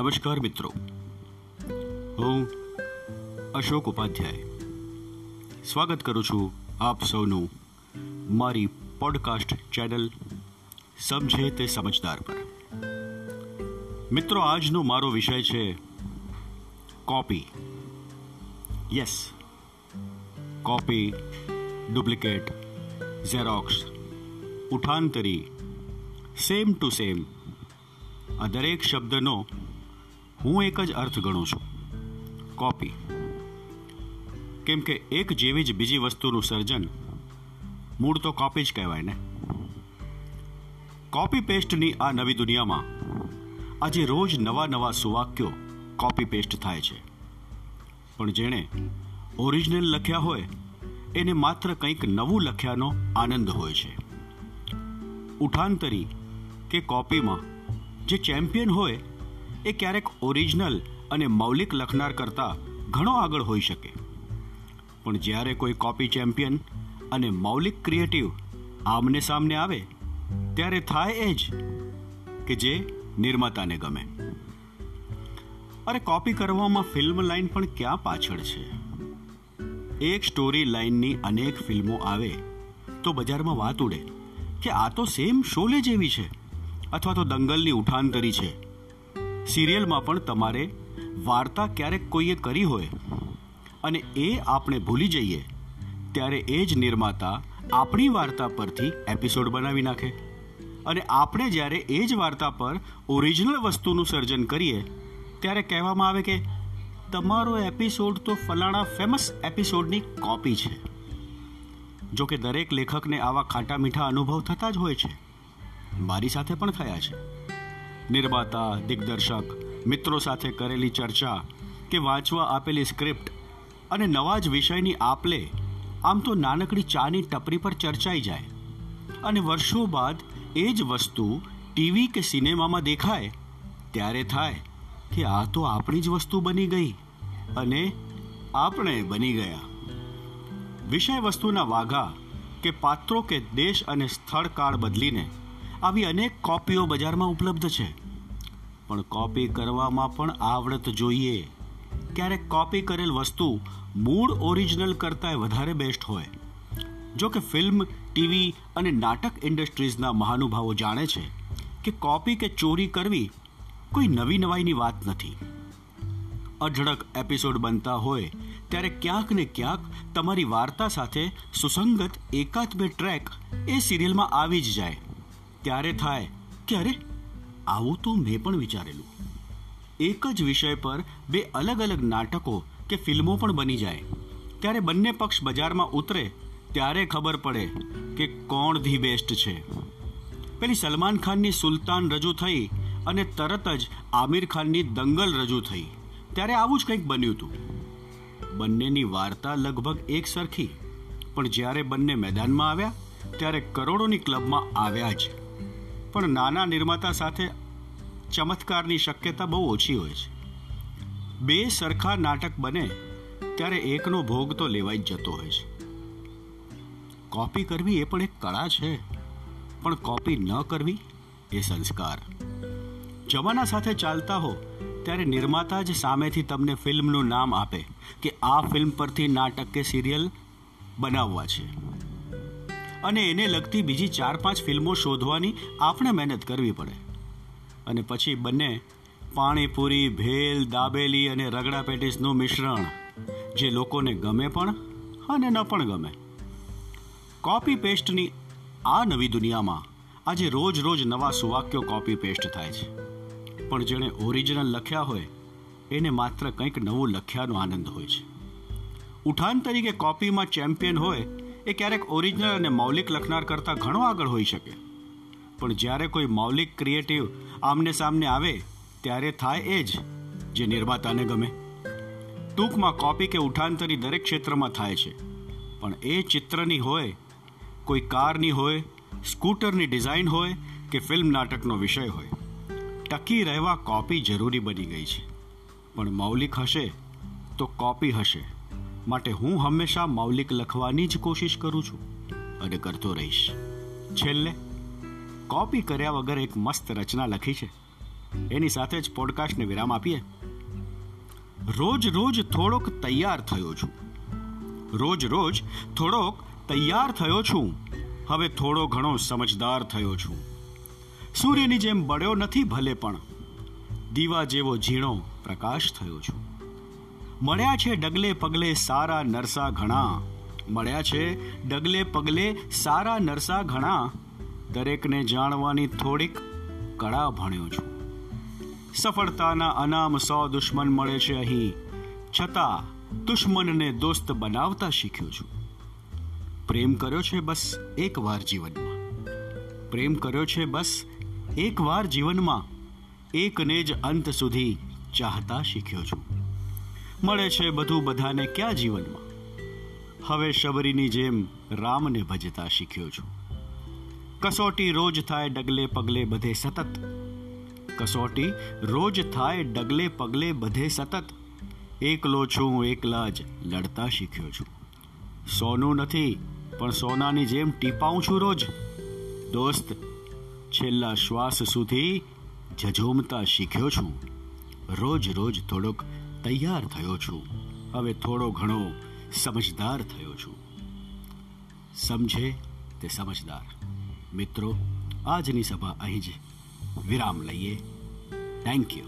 નમસ્કાર મિત્રો. હું અશોક ઉપાધ્યાય. સ્વાગત કરું છું આપ સૌનું મારી પોડકાસ્ટ ચેનલ સમજે તે સમજદાર પર. મિત્રો, આજનો મારો વિષય છે copy yes copy duplicate xerox ઉઠાંતરી same to same આ દરેક શબ્દનો હું એક જ અર્થ ગણું છું. કોપી કેમ કે એક જેવી જ બીજી વસ્તુનું સર્જન મૂળ તો કોપી જ કહેવાય ને. કોપી પેસ્ટની આ નવી દુનિયામાં આજે રોજ નવા નવા સુવાક્યો કોપી પેસ્ટ થાય છે. પણ જેણે ઓરિજિનલ લખ્યા હોય, એને માત્ર કંઈક નવું લખ્યાનો આનંદ હોય છે. ઉઠાંતરી કે કોપીમાં જે ચેમ્પિયન હોય એ ક્યારેક ઓરિજિનલ અને મૌલિક લખનાર કરતાં ઘણો આગળ હોઈ શકે. પણ જ્યારે કોઈ કોપી ચેમ્પિયન અને મૌલિક ક્રિએટિવ આમને સામને આવે, ત્યારે થાય એ જ કે જે નિર્માતાને ગમે. અરે કોપી કરવામાં ફિલ્મ લાઇન પણ ક્યાં પાછળ છે? એક સ્ટોરી લાઇનની અનેક ફિલ્મો આવે, તો બજારમાં વાત ઉડે કે આ તો સેમ શોલે જેવી છે, અથવા તો દંગલની ઉઠાંતરી છે. સિરિયલમાં પણ તમારે વાર્તા ક્યારેક કોઈએ કરી હોય અને એ આપણે ભૂલી જઈએ, ત્યારે એ જ નિર્માતા આપણી વાર્તા પરથી એપિસોડ બનાવી નાખે. અને આપણે જ્યારે એ જ વાર્તા પર ઓરિજિનલ વસ્તુનું સર્જન કરીએ, ત્યારે કહેવામાં આવે કે તમારો એપિસોડ તો ફલાણા ફેમસ એપિસોડની કોપી છે. જો કે દરેક લેખકને આવા ખાટા મીઠા અનુભવ થતા જ હોય છે. મારી સાથે પણ થયા છે. નિર્માતા, દિગ્દર્શક, મિત્રો સાથે કરેલી ચર્ચા કે વાંચવા આપેલી સ્ક્રિપ્ટ અને નવા જ વિષયની આપલે, આમ તો નાનકડી ચાની ટપરી પર ચર્ચાઈ જાય. અને વર્ષો બાદ એ જ વસ્તુ ટીવી કે સિનેમામાં દેખાય, ત્યારે થાય કે આ તો આપણી જ વસ્તુ બની ગઈ અને આપણે બની ગયા. વિષય વસ્તુના વાઘા કે પાત્રો કે દેશ અને સ્થળ કાળ બદલીને આવી અનેક કોપીઓ બજારમાં ઉપલબ્ધ છે. પણ કોપી કરવામાં પણ આવડત જોઈએ. ક્યારેક કોપી કરેલ વસ્તુ મૂળ ઓરિજિનલ કરતાં વધારે બેસ્ટ હોય. જો કે ફિલ્મ, ટીવી અને નાટક ઇન્ડસ્ટ્રીઝના મહાનુભાવો જાણે છે કે કોપી કે ચોરી કરવી કોઈ નવી નવાઈની વાત નથી. અઢળક એપિસોડ બનતા હોય ત્યારે ક્યાંક ને ક્યાંક તમારી વાર્તા સાથે સુસંગત એકાદ બે ટ્રેક એ સિરિયલમાં આવી જ જાય. ત્યારે થાય? કે અરે આવું તો મેં પણ વિચારેલું. એક જ વિષય પર બે અલગ અલગ નાટકો કે ફિલ્મો પણ બની જાય. ત્યારે બંને પક્ષ બજારમાં ઉતરે, ત્યારે ખબર પડે કે કોણ ધી બેસ્ટ છે. પેલી સલમાન ખાનની સુલતાન રજૂ થઈ અને તરત જ આમિર ખાનની દંગલ રજૂ થઈ. ત્યારે આવું જ કંઈક બન્યું હતું બંનેની વાર્તા લગભગ એક સરખી પણ જ્યારે બંને મેદાનમાં આવ્યા, ત્યારે કરોડોની ક્લબમાં આવ્યા જ. પણ નાના નિર્માતા સાથે ચમત્કારની શક્યતા બહુ ઓછી હોય છે. બે સરખા નાટક બને, ત્યારે એકનો ભોગ તો લેવાઈ જ જતો હોય છે. કોપી કરવી એ પણ એક કળા છે, પણ કોપી ન કરવી એ સંસ્કાર. જમાના સાથે ચાલતા હો, ત્યારે નિર્માતા જ સામેથી તમને ફિલ્મનું નામ આપે કે આ ફિલ્મ પરથી નાટક કે સિરિયલ બનાવવા છે. અને એને લગતી બીજી ચાર પાંચ ફિલ્મો શોધવાની આપણે મહેનત કરવી પડે. અને પછી બંને પાણીપુરી, ભેલ, દાબેલી અને રગડા પેટીસનું મિશ્રણ, જે લોકોને ગમે પણ અને ન પણ ગમે. કોપી પેસ્ટની આ નવી દુનિયામાં આજે રોજ રોજ નવા સુવાક્યો કોપી પેસ્ટ થાય છે. પણ જેણે ઓરિજિનલ લખ્યા હોય, એને માત્ર કંઈક નવું લખ્યાનો આનંદ હોય છે. ઉઠાન તરીકે કોપીમાં ચેમ્પિયન હોય એ ક્યારેક ઓરિજિનલ અને મૌલિક લખનાર કરતાં ઘણો આગળ હોઈ શકે. પણ જ્યારે કોઈ મૌલિક ક્રિએટિવ આમને સામને આવે, ત્યારે થાય એ જ જે નિર્માતાને ગમે. ટૂંકમાં કોપી કે ઉઠાંતરી દરેક ક્ષેત્રમાં થાય છે. પણ એ ચિત્રની હોય, કોઈ કારની હોય, સ્કૂટરની ડિઝાઇન હોય કે ફિલ્મ નાટકનો વિષય હોય. ટકી રહેવા કોપી જરૂરી બની ગઈ છે. પણ મૌલિક હશે તો કોપી હશે. માટે હું હંમેશા મૌલિક લખવાની જ કોશિશ કરું છું અને કરતો રહીશ. છેલ્લે કોપી કર્યા વગર એક મસ્ત રચના લખી છે. એની સાથે જ પોડકાસ્ટને વિરામ આપીએ. રોજ રોજ થોડોક તૈયાર થયો છું. રોજ રોજ થોડોક તૈયાર થયો છું. હવે થોડો ઘણો સમજદાર થયો છું. સૂર્યની જેમ બળ્યો નથી ભલે પણ. દીવા જેવો ઝીણો પ્રકાશ થયો છું. મળ્યા છે ડગલે પગલે સારા નરસા ઘણા. મળ્યા છે ડગલે પગલે સારા નરસા ઘણા. દરેકને જાણવાની થોડીક કળા ભણ્યો છું. સફળતાના અનામ સો દુશ્મન મળે છે અહીં. છતાં દુશ્મનને દોસ્ત બનાવતા શીખ્યો છું. પ્રેમ કર્યો છે બસ એકવાર જીવનમાં. પ્રેમ કર્યો છે બસ એકવાર જીવનમાં. એકને જ અંત સુધી ચાહતા શીખ્યો છું. મળે છે બધું બધાને ક્યાં જીવનમાં? હવે શબરીની જેમ રામને ભજતા શીખ્યો છું. કસોટી રોજ થાય ડગલે પગલે બધે સતત. કસોટી રોજ થાય ડગલે પગલે બધે સતત. એકલો છું, એકલા જ લડતા શીખ્યો છું. સોનું નથી, પણ સોનાની જેમ ટીપાઉં છું રોજ. દોસ્ત, છેલ્લા શ્વાસ સુધી ઝઝૂમતા શીખ્યો છું. રોજ રોજ થોડોક તૈયાર થયો છું. હવે થોડો ઘણો સમજદાર થયો છું. સમજે તે સમજદાર. મિત્રો, આજની સભા અહીં જ વિરામ લઈએ. Thank you